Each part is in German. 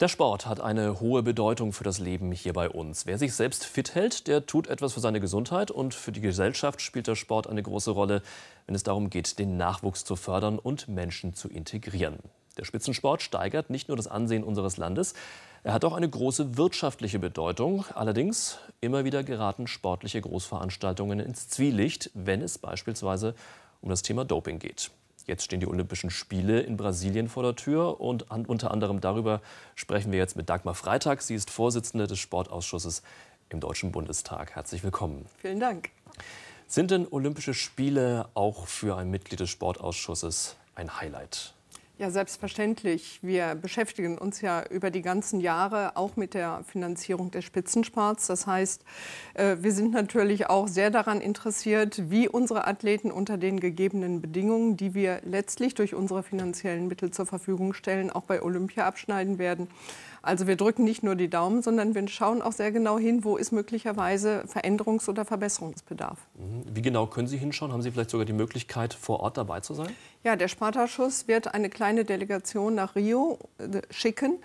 Der Sport hat eine hohe Bedeutung für das Leben hier bei uns. Wer sich selbst fit hält, der tut etwas für seine Gesundheit und für die Gesellschaft spielt der Sport eine große Rolle, wenn es darum geht, den Nachwuchs zu fördern und Menschen zu integrieren. Der Spitzensport steigert nicht nur das Ansehen unseres Landes, er hat auch eine große wirtschaftliche Bedeutung. Allerdings immer wieder geraten sportliche Großveranstaltungen ins Zwielicht, wenn es beispielsweise um das Thema Doping geht. Jetzt stehen die Olympischen Spiele in Brasilien vor der Tür und an, unter anderem darüber sprechen wir jetzt mit Dagmar Freitag. Sie ist Vorsitzende des Sportausschusses im Deutschen Bundestag. Herzlich willkommen. Vielen Dank. Sind denn Olympische Spiele auch für ein Mitglied des Sportausschusses ein Highlight? Ja, selbstverständlich. Wir beschäftigen uns ja über die ganzen Jahre auch mit der Finanzierung des Spitzensports. Das heißt, äh, wir sind natürlich auch sehr daran interessiert, wie unsere Athleten unter den gegebenen Bedingungen, die wir letztlich durch unsere finanziellen Mittel zur Verfügung stellen, auch bei Olympia abschneiden werden. Also wir drücken nicht nur die Daumen, sondern wir schauen auch sehr genau hin, wo ist möglicherweise Veränderungs- oder Verbesserungsbedarf. Mhm. Wie genau können Sie hinschauen? Haben Sie vielleicht sogar die Möglichkeit, vor Ort dabei zu sein? Ja, der Spartaschuss wird eine kleine Delegation nach Rio äh, schicken.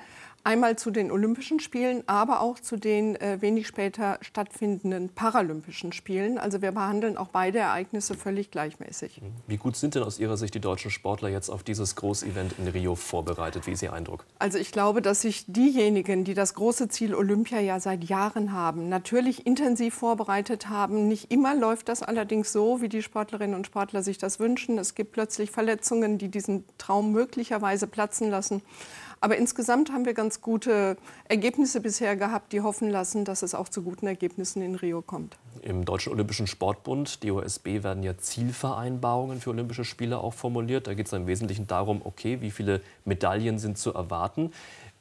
Einmal zu den Olympischen Spielen, aber auch zu den äh, wenig später stattfindenden Paralympischen Spielen. Also wir behandeln auch beide Ereignisse völlig gleichmäßig. Mhm. Wie gut sind denn aus Ihrer Sicht die deutschen Sportler jetzt auf dieses Großevent in Rio vorbereitet? Wie ist Ihr Eindruck? Also ich glaube, dass sich diejenigen, die das große Ziel Olympia ja seit Jahren haben, natürlich intensiv vorbereitet haben. Nicht immer läuft das allerdings so, wie die Sportlerinnen und Sportler sich das wünschen. Es gibt plötzlich Verletzungen, die diesen Traum möglicherweise platzen lassen. Aber insgesamt haben wir ganz gute Ergebnisse bisher gehabt, die hoffen lassen, dass es auch zu guten Ergebnissen in Rio kommt. Im Deutschen Olympischen Sportbund, DOSB, werden ja Zielvereinbarungen für Olympische Spiele auch formuliert. Da geht es im Wesentlichen darum, okay, wie viele Medaillen sind zu erwarten.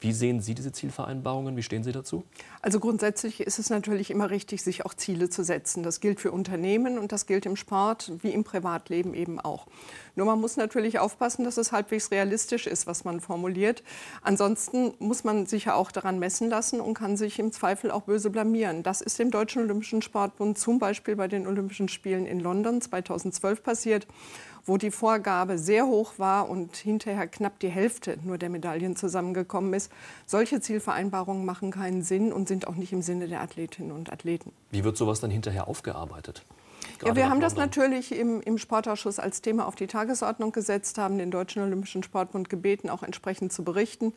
Wie sehen Sie diese Zielvereinbarungen? Wie stehen Sie dazu? Also grundsätzlich ist es natürlich immer richtig, sich auch Ziele zu setzen. Das gilt für Unternehmen und das gilt im Sport wie im Privatleben eben auch. Nur man muss natürlich aufpassen, dass es halbwegs realistisch ist, was man formuliert. Ansonsten muss man sich ja auch daran messen lassen und kann sich im Zweifel auch böse blamieren. Das ist dem Deutschen Olympischen Sportbund zum Beispiel bei den Olympischen Spielen in London 2012 passiert wo die Vorgabe sehr hoch war und hinterher knapp die Hälfte nur der Medaillen zusammengekommen ist. Solche Zielvereinbarungen machen keinen Sinn und sind auch nicht im Sinne der Athletinnen und Athleten. Wie wird sowas dann hinterher aufgearbeitet? ja, wir haben das natürlich im, im, Sportausschuss als Thema auf die Tagesordnung gesetzt, haben den Deutschen Olympischen Sportbund gebeten, auch entsprechend zu berichten.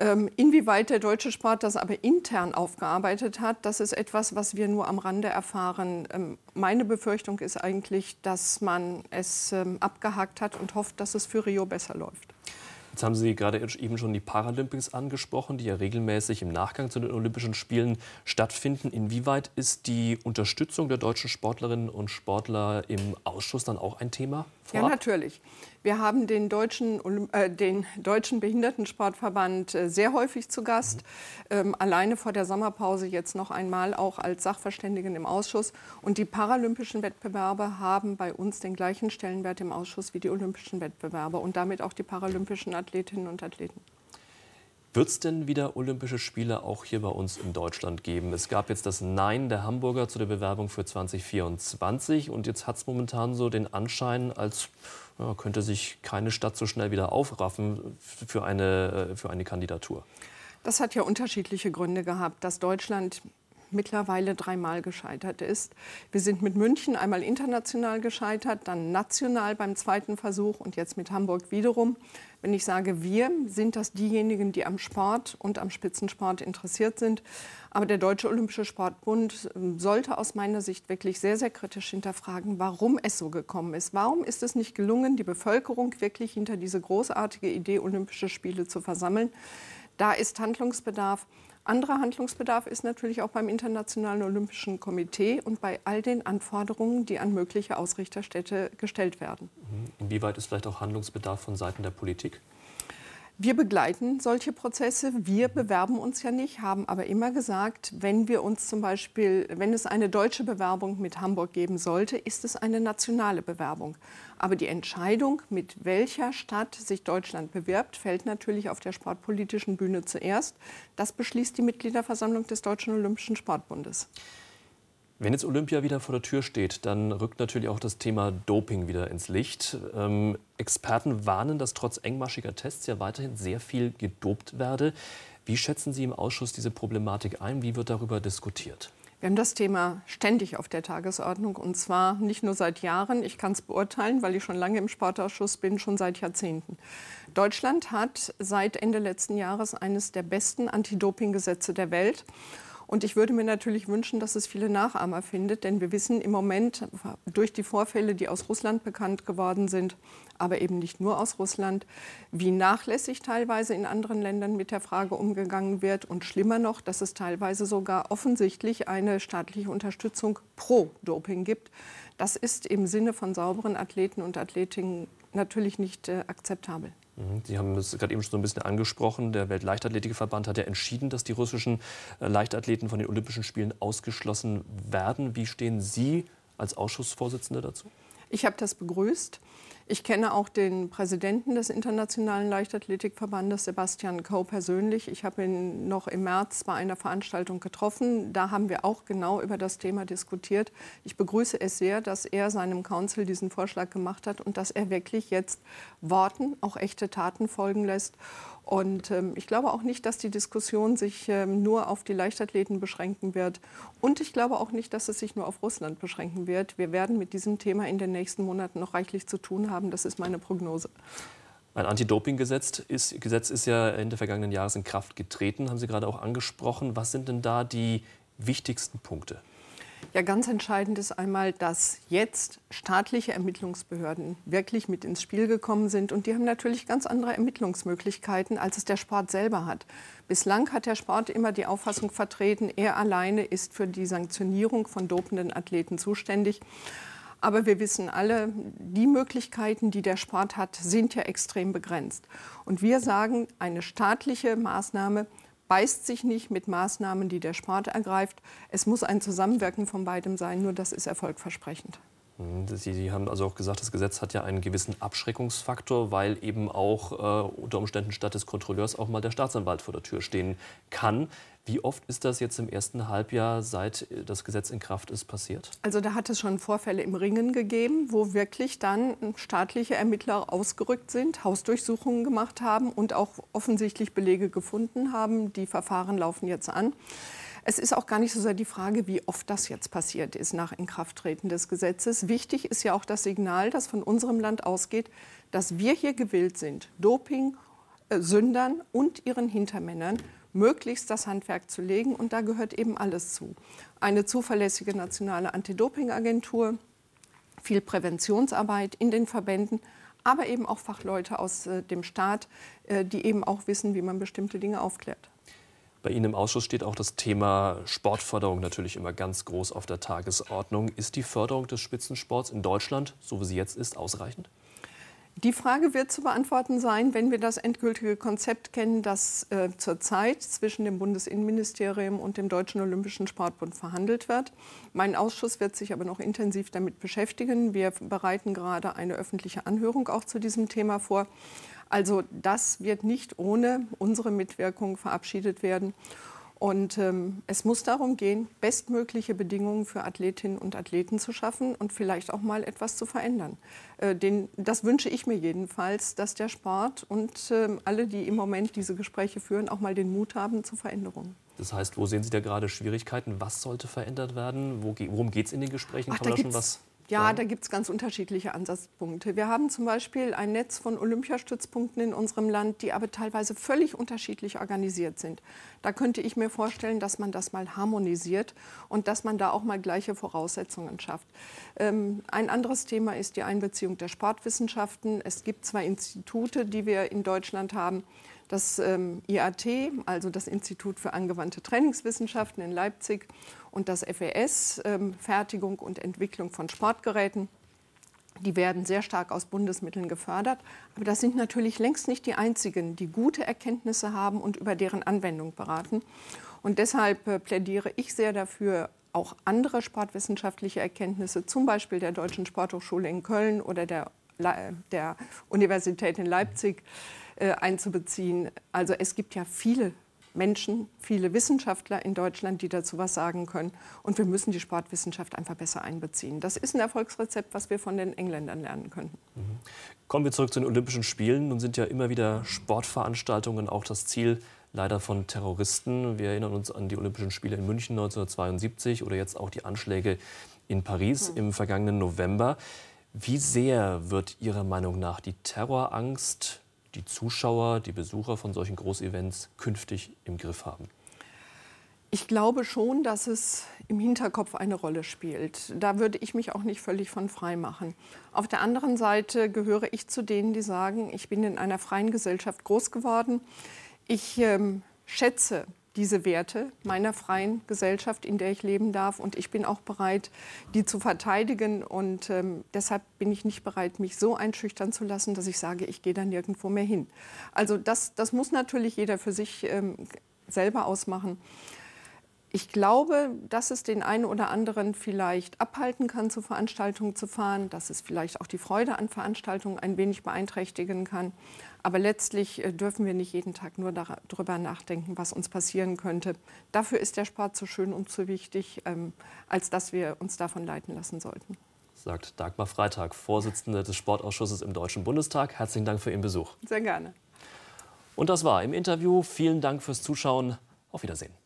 Ähm, inwieweit der deutsche Sport das aber intern aufgearbeitet hat, das ist etwas, was wir nur am Rande erfahren. Ähm, meine Befürchtung ist eigentlich, dass man es ähm, abgehakt hat und hofft, dass es für Rio besser läuft. Jetzt haben Sie gerade eben schon die Paralympics angesprochen, die ja regelmäßig im Nachgang zu den Olympischen Spielen stattfinden. Inwieweit ist die Unterstützung der deutschen Sportlerinnen und Sportler im Ausschuss dann auch ein Thema? Vorab? Ja, natürlich. Wir haben den Deutschen, äh, den Deutschen Behindertensportverband äh, sehr häufig zu Gast. Mhm. Ähm, alleine vor der Sommerpause jetzt noch einmal auch als Sachverständigen im Ausschuss. Und die paralympischen Wettbewerbe haben bei uns den gleichen Stellenwert im Ausschuss wie die olympischen Wettbewerbe und damit auch die paralympischen Athletinnen und Athleten. Wird es denn wieder Olympische Spiele auch hier bei uns in Deutschland geben? Es gab jetzt das Nein der Hamburger zu der Bewerbung für 2024 und jetzt hat es momentan so den Anschein, als ja, könnte sich keine Stadt so schnell wieder aufraffen für eine, äh, für eine Kandidatur. Das hat ja unterschiedliche Gründe gehabt, dass Deutschland mittlerweile dreimal gescheitert ist. Wir sind mit München einmal international gescheitert, dann national beim zweiten Versuch und jetzt mit Hamburg wiederum. Wenn ich sage wir, sind das diejenigen, die am Sport und am Spitzensport interessiert sind. Aber der Deutsche Olympische Sportbund ähm, sollte aus meiner Sicht wirklich sehr, sehr kritisch hinterfragen, warum es so gekommen ist. Warum ist es nicht gelungen, die Bevölkerung wirklich hinter diese großartige Idee Olympische Spiele zu versammeln? Da ist Handlungsbedarf. Anderer Handlungsbedarf ist natürlich auch beim Internationalen Olympischen Komitee und bei all den Anforderungen, die an mögliche Ausrichterstädte gestellt werden. Inwieweit ist vielleicht auch Handlungsbedarf von Seiten der Politik? Wir begleiten solche Prozesse. Wir bewerben uns ja nicht, haben aber immer gesagt, wenn wir uns zum Beispiel, wenn es eine deutsche Bewerbung mit Hamburg geben sollte, ist es eine nationale Bewerbung. Aber die Entscheidung, mit welcher Stadt sich Deutschland bewirbt, fällt natürlich auf der sportpolitischen Bühne zuerst. Das beschließt die Mitgliederversammlung des Deutschen Olympischen Sportbundes. Wenn jetzt Olympia wieder vor der Tür steht, dann rückt natürlich auch das Thema Doping wieder ins Licht. Ähm, Experten warnen, dass trotz engmaschiger Tests ja weiterhin sehr viel gedopt werde. Wie schätzen Sie im Ausschuss diese Problematik ein? Wie wird darüber diskutiert? Wir haben das Thema ständig auf der Tagesordnung und zwar nicht nur seit Jahren. Ich kann es beurteilen, weil ich schon lange im Sportausschuss bin, schon seit Jahrzehnten. Deutschland hat seit Ende letzten Jahres eines der besten Anti-Doping-Gesetze der Welt. Und ich würde mir natürlich wünschen, dass es viele Nachahmer findet, denn wir wissen im Moment durch die Vorfälle, die aus Russland bekannt geworden sind, aber eben nicht nur aus Russland, wie nachlässig teilweise in anderen Ländern mit der Frage umgegangen wird und schlimmer noch, dass es teilweise sogar offensichtlich eine staatliche Unterstützung pro Doping gibt. Das ist im Sinne von sauberen Athleten und Athletinnen natürlich nicht äh, akzeptabel. Mhm. Sie haben es gerade eben schon so ein bisschen angesprochen. Der Weltleichtathletikverband hat ja entschieden, dass die russischen äh, Leichtathleten von den Olympischen Spielen ausgeschlossen werden. Wie stehen Sie als Ausschussvorsitzende dazu? Ich habe das begrüßt. Ich kenne auch den Präsidenten des Internationalen Leichtathletikverbandes, Sebastian Kau, persönlich. Ich habe ihn noch im März bei einer Veranstaltung getroffen. Da haben wir auch genau über das Thema diskutiert. Ich begrüße es sehr, dass er seinem Council diesen Vorschlag gemacht hat und dass er wirklich jetzt Worten auch echte Taten folgen lässt. Und ähm, ich glaube auch nicht, dass die Diskussion sich ähm, nur auf die Leichtathleten beschränken wird. Und ich glaube auch nicht, dass es sich nur auf Russland beschränken wird. Wir werden mit diesem Thema in den nächsten Monaten noch reichlich zu tun haben. Das ist meine Prognose. Ein Anti-Doping-Gesetz ist, Gesetz ist ja Ende vergangenen Jahres in Kraft getreten, haben Sie gerade auch angesprochen. Was sind denn da die wichtigsten Punkte? Ja, ganz entscheidend ist einmal, dass jetzt staatliche Ermittlungsbehörden wirklich mit ins Spiel gekommen sind. Und die haben natürlich ganz andere Ermittlungsmöglichkeiten, als es der Sport selber hat. Bislang hat der Sport immer die Auffassung vertreten, er alleine ist für die Sanktionierung von dopenden Athleten zuständig. Aber wir wissen alle, die Möglichkeiten, die der Sport hat, sind ja extrem begrenzt. Und wir sagen, eine staatliche Maßnahme beißt sich nicht mit Maßnahmen, die der Sport ergreift. Es muss ein Zusammenwirken von beidem sein, nur das ist erfolgversprechend. Mhm, Sie, Sie, haben also auch gesagt, das Gesetz hat ja einen gewissen Abschreckungsfaktor, weil eben auch äh, unter Umständen statt des Kontrolleurs auch mal der Staatsanwalt vor der Tür stehen kann. Wie oft ist das jetzt im ersten Halbjahr, seit das Gesetz in Kraft ist, passiert? Also da hat es schon Vorfälle im Ringen gegeben, wo wirklich dann staatliche Ermittler ausgerückt sind, Hausdurchsuchungen gemacht haben und auch offensichtlich Belege gefunden haben. Die Verfahren laufen jetzt an. Es ist auch gar nicht so sehr die Frage, wie oft das jetzt passiert ist nach Inkrafttreten des Gesetzes. Wichtig ist ja auch das Signal, das von unserem Land ausgeht, dass wir hier gewillt sind, Doping, äh, Sündern und ihren Hintermännern möglichst das Handwerk zu legen. Und da gehört eben alles zu. Eine zuverlässige nationale Anti-Doping-Agentur, viel Präventionsarbeit in den Verbänden, aber eben auch Fachleute aus äh, dem Staat, äh, die eben auch wissen, wie man bestimmte Dinge aufklärt. Bei Ihnen im Ausschuss steht auch das Thema Sportförderung natürlich immer ganz groß auf der Tagesordnung. Ist die Förderung des Spitzensports in Deutschland, so wie sie jetzt ist, ausreichend? Die Frage wird zu beantworten sein, wenn wir das endgültige Konzept kennen, das äh, zurzeit zwischen dem Bundesinnenministerium und dem Deutschen Olympischen Sportbund verhandelt wird. Mein Ausschuss wird sich aber noch intensiv damit beschäftigen. Wir bereiten gerade eine öffentliche Anhörung auch zu diesem Thema vor. Also das wird nicht ohne unsere Mitwirkung verabschiedet werden. Und ähm, es muss darum gehen, bestmögliche Bedingungen für Athletinnen und Athleten zu schaffen und vielleicht auch mal etwas zu verändern. Äh, den, das wünsche ich mir jedenfalls, dass der Sport und äh, alle, die im Moment diese Gespräche führen, auch mal den Mut haben zu Veränderungen. Das heißt, wo sehen Sie da gerade Schwierigkeiten? Was sollte verändert werden? worum geht es in den Gesprächen? Ach, Kann man da schon was ja, da gibt es ganz unterschiedliche Ansatzpunkte. Wir haben zum Beispiel ein Netz von Olympiastützpunkten in unserem Land, die aber teilweise völlig unterschiedlich organisiert sind. Da könnte ich mir vorstellen, dass man das mal harmonisiert und dass man da auch mal gleiche Voraussetzungen schafft. Ähm, ein anderes Thema ist die Einbeziehung der Sportwissenschaften. Es gibt zwei Institute, die wir in Deutschland haben. Das ähm, IAT, also das Institut für angewandte Trainingswissenschaften in Leipzig und das FES, ähm, Fertigung und Entwicklung von Sportgeräten. Die werden sehr stark aus Bundesmitteln gefördert. Aber das sind natürlich längst nicht die einzigen, die gute Erkenntnisse haben und über deren Anwendung beraten. Und deshalb äh, plädiere ich sehr dafür, auch andere sportwissenschaftliche Erkenntnisse, zum Beispiel der Deutschen Sporthochschule in Köln oder der, der Universität in Leipzig, äh, einzubeziehen. Also es gibt ja viele Menschen, viele Wissenschaftler in Deutschland, die dazu was sagen können. Und wir müssen die Sportwissenschaft einfach besser einbeziehen. Das ist ein Erfolgsrezept, was wir von den Engländern lernen könnten. Mhm. Kommen wir zurück zu den Olympischen Spielen. Nun sind ja immer wieder Sportveranstaltungen auch das Ziel leider von Terroristen. Wir erinnern uns an die Olympischen Spiele in München 1972 oder jetzt auch die Anschläge in Paris mhm. im vergangenen November. Wie sehr wird Ihrer Meinung nach die Terrorangst die Zuschauer, die Besucher von solchen Großevents künftig im Griff haben? Ich glaube schon, dass es im Hinterkopf eine Rolle spielt. Da würde ich mich auch nicht völlig von frei machen. Auf der anderen Seite gehöre ich zu denen, die sagen, ich bin in einer freien Gesellschaft groß geworden. Ich ähm, schätze diese Werte meiner freien Gesellschaft, in der ich leben darf. Und ich bin auch bereit, die zu verteidigen. Und ähm, deshalb bin ich nicht bereit, mich so einschüchtern zu lassen, dass ich sage, ich gehe da nirgendwo mehr hin. Also das, das muss natürlich jeder für sich ähm, selber ausmachen. Ich glaube, dass es den einen oder anderen vielleicht abhalten kann, zu Veranstaltungen zu fahren, dass es vielleicht auch die Freude an Veranstaltungen ein wenig beeinträchtigen kann. Aber letztlich äh, dürfen wir nicht jeden Tag nur darüber nachdenken, was uns passieren könnte. Dafür ist der Sport zu schön und zu wichtig, ähm, als dass wir uns davon leiten lassen sollten. Sagt Dagmar Freitag, Vorsitzende des Sportausschusses im Deutschen Bundestag. Herzlichen Dank für Ihren Besuch. Sehr gerne. Und das war im Interview. Vielen Dank fürs Zuschauen. Auf Wiedersehen.